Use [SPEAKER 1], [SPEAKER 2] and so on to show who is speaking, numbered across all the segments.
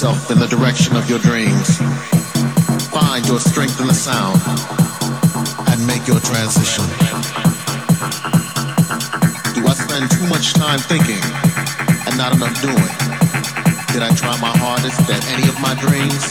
[SPEAKER 1] yourself in the direction of your dreams. Find your strength in the sound and make your transition. Do I spend too much time thinking and not enough doing? Did I try my hardest at any of my dreams?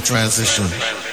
[SPEAKER 1] transition.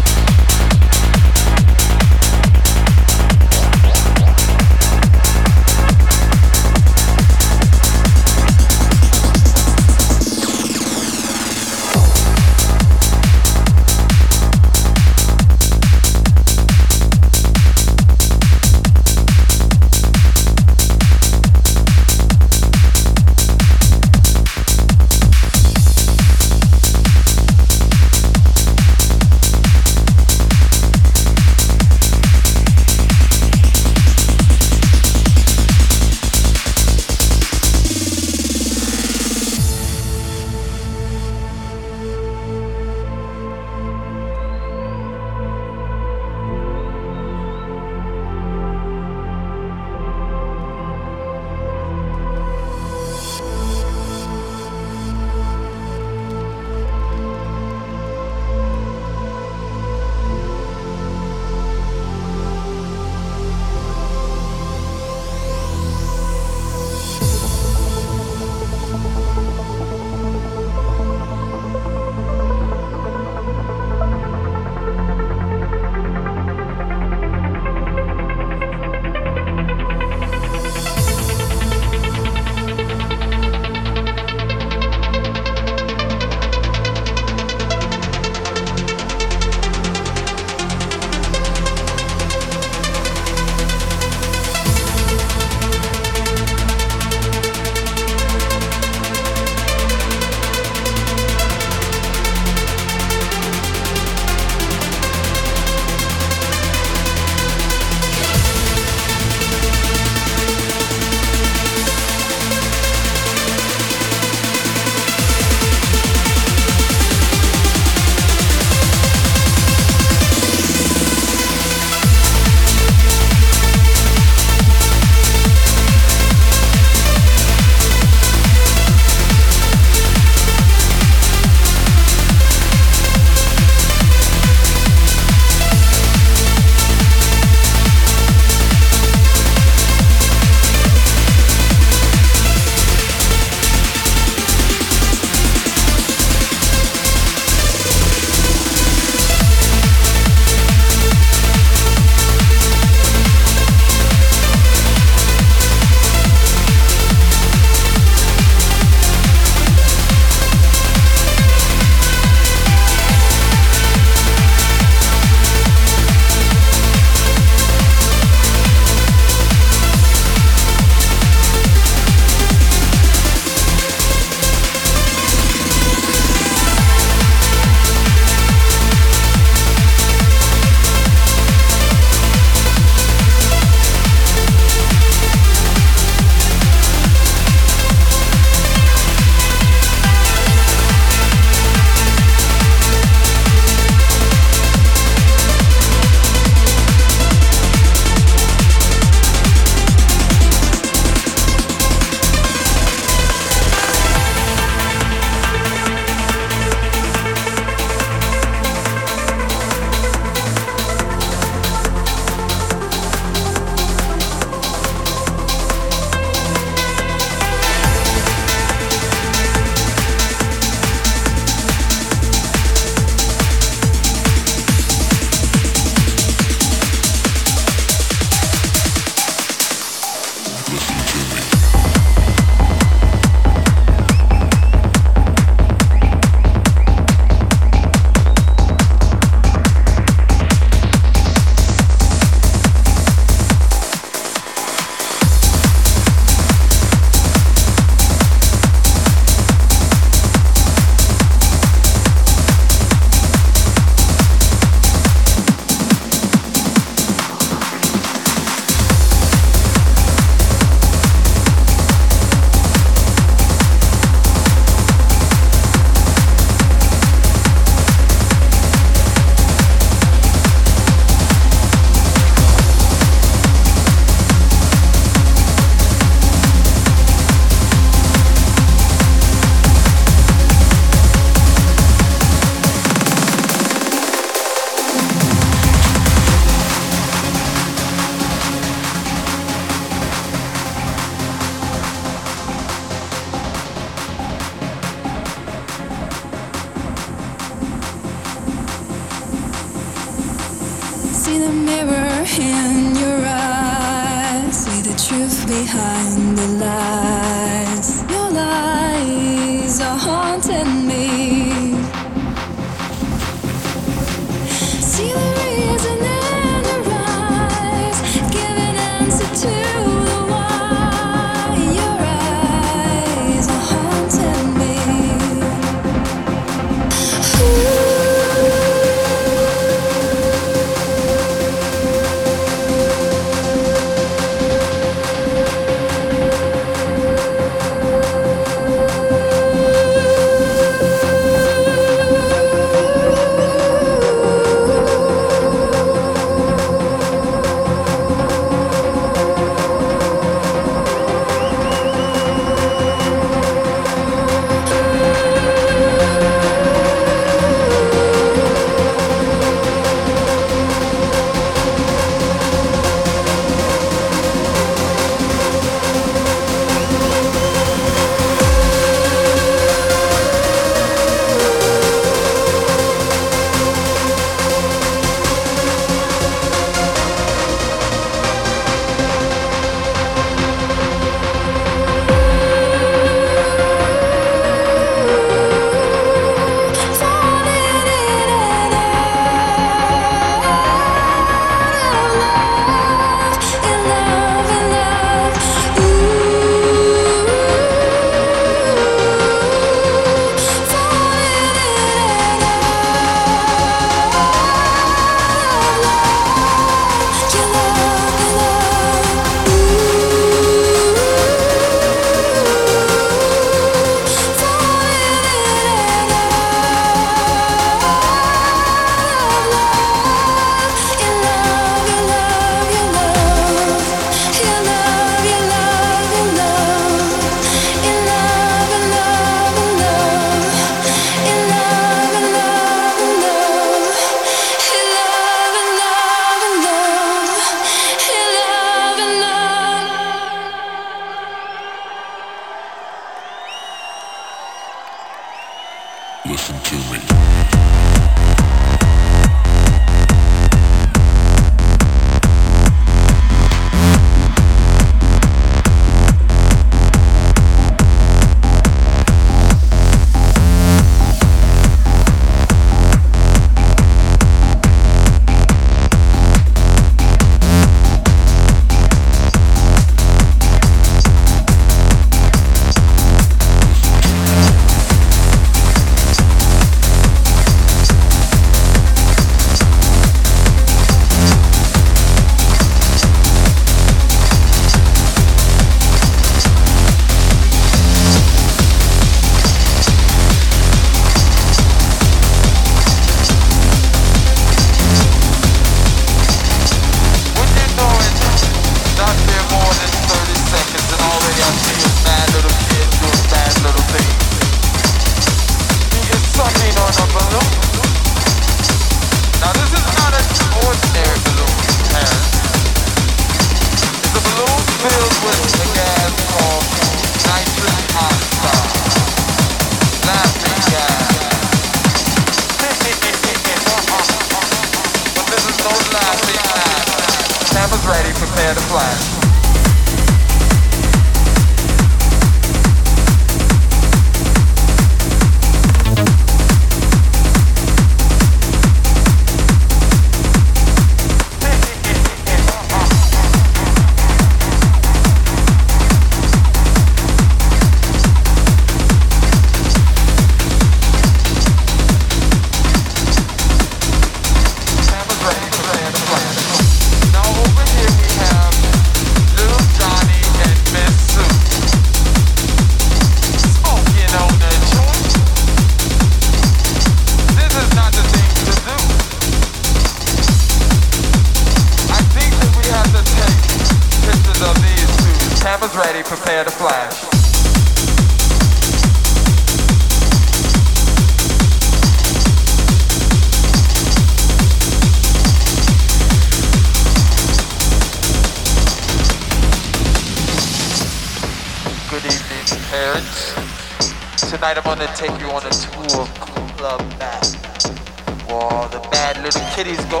[SPEAKER 2] Where the bad little kitties go.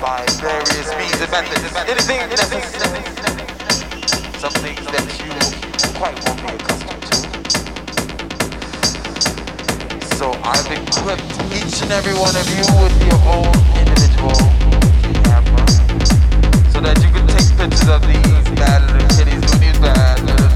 [SPEAKER 2] by various means and methods. Anything necessary. Some things that you quite won't be accustomed to. So I've equipped each and every one of you with your own individual so that you can take pictures of these bad little kitties doing these bad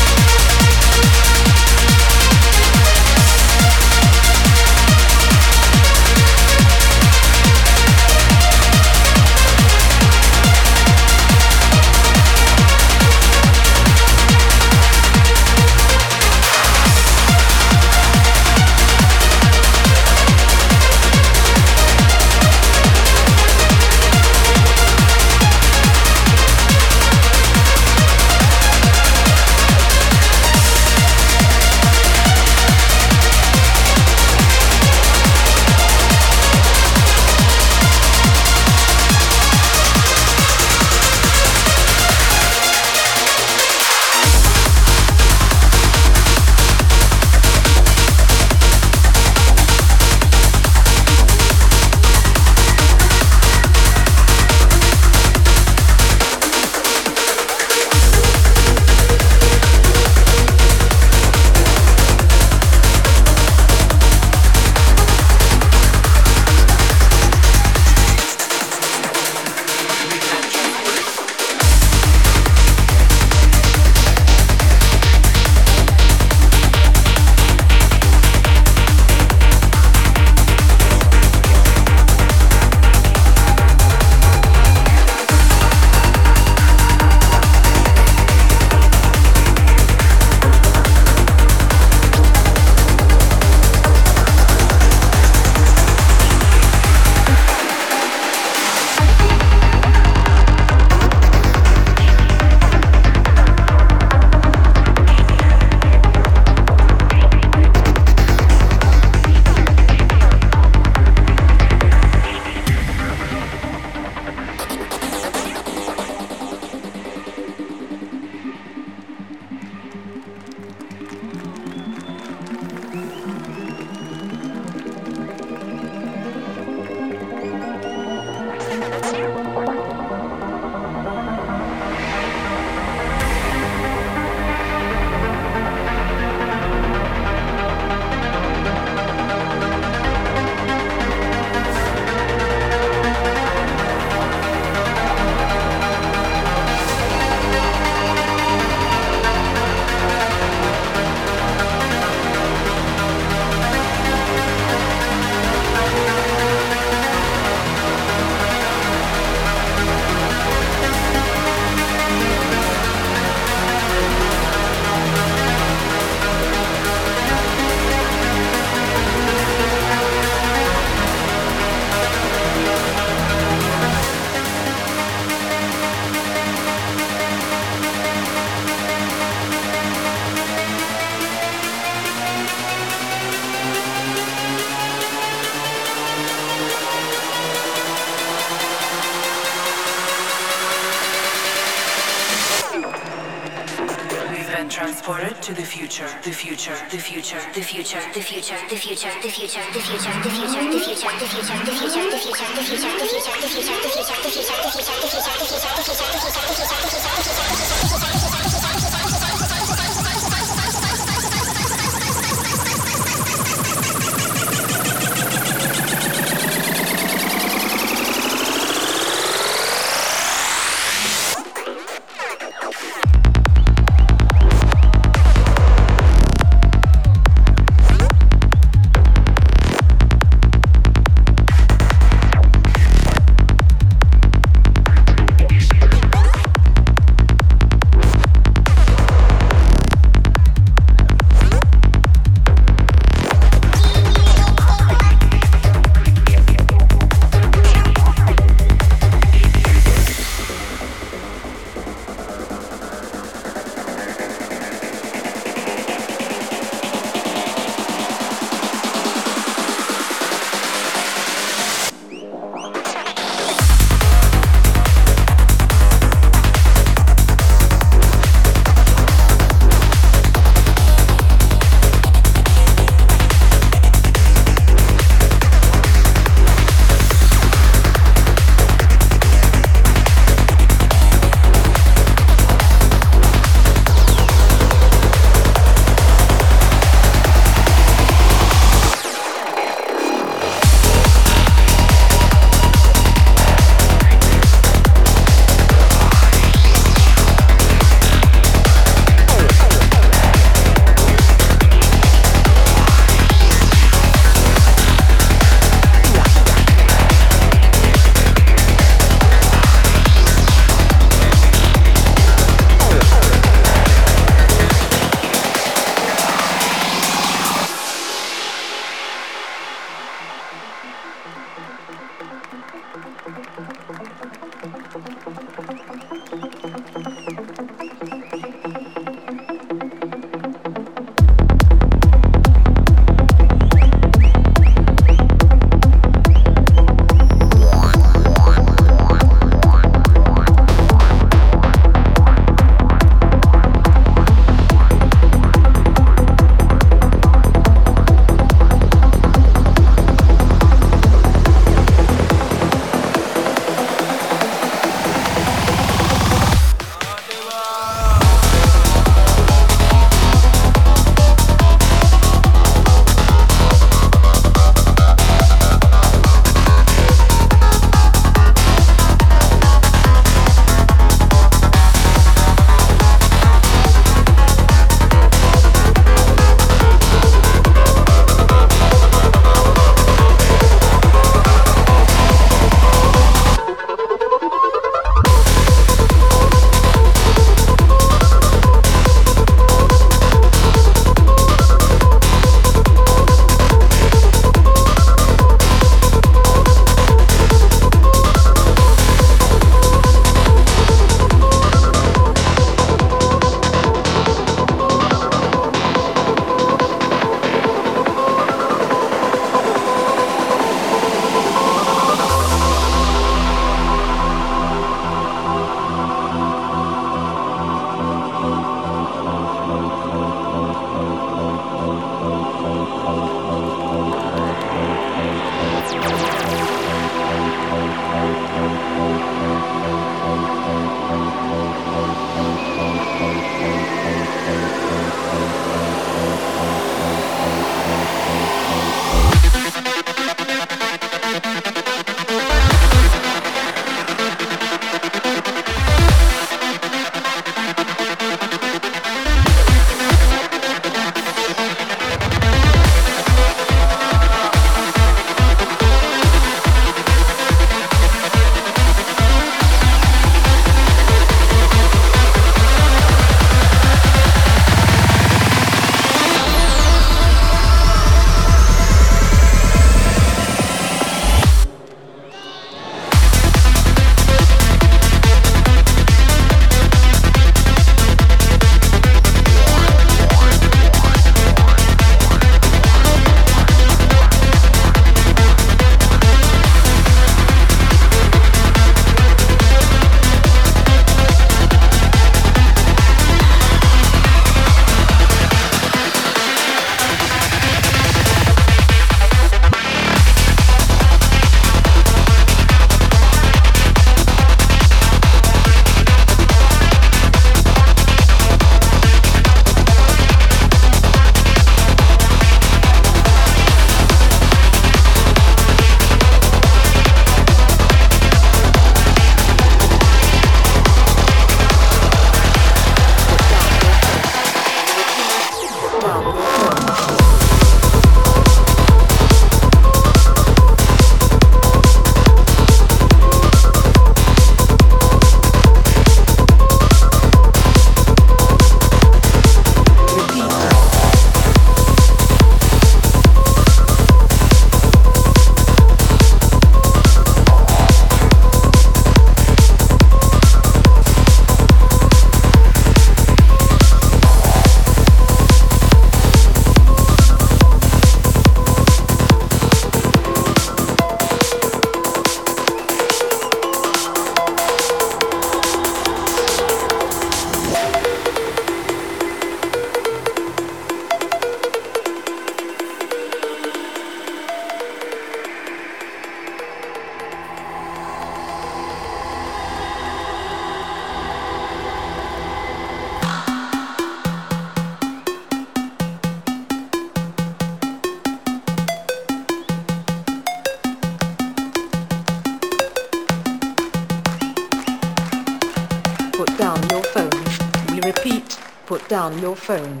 [SPEAKER 3] down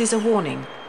[SPEAKER 3] This is a warning.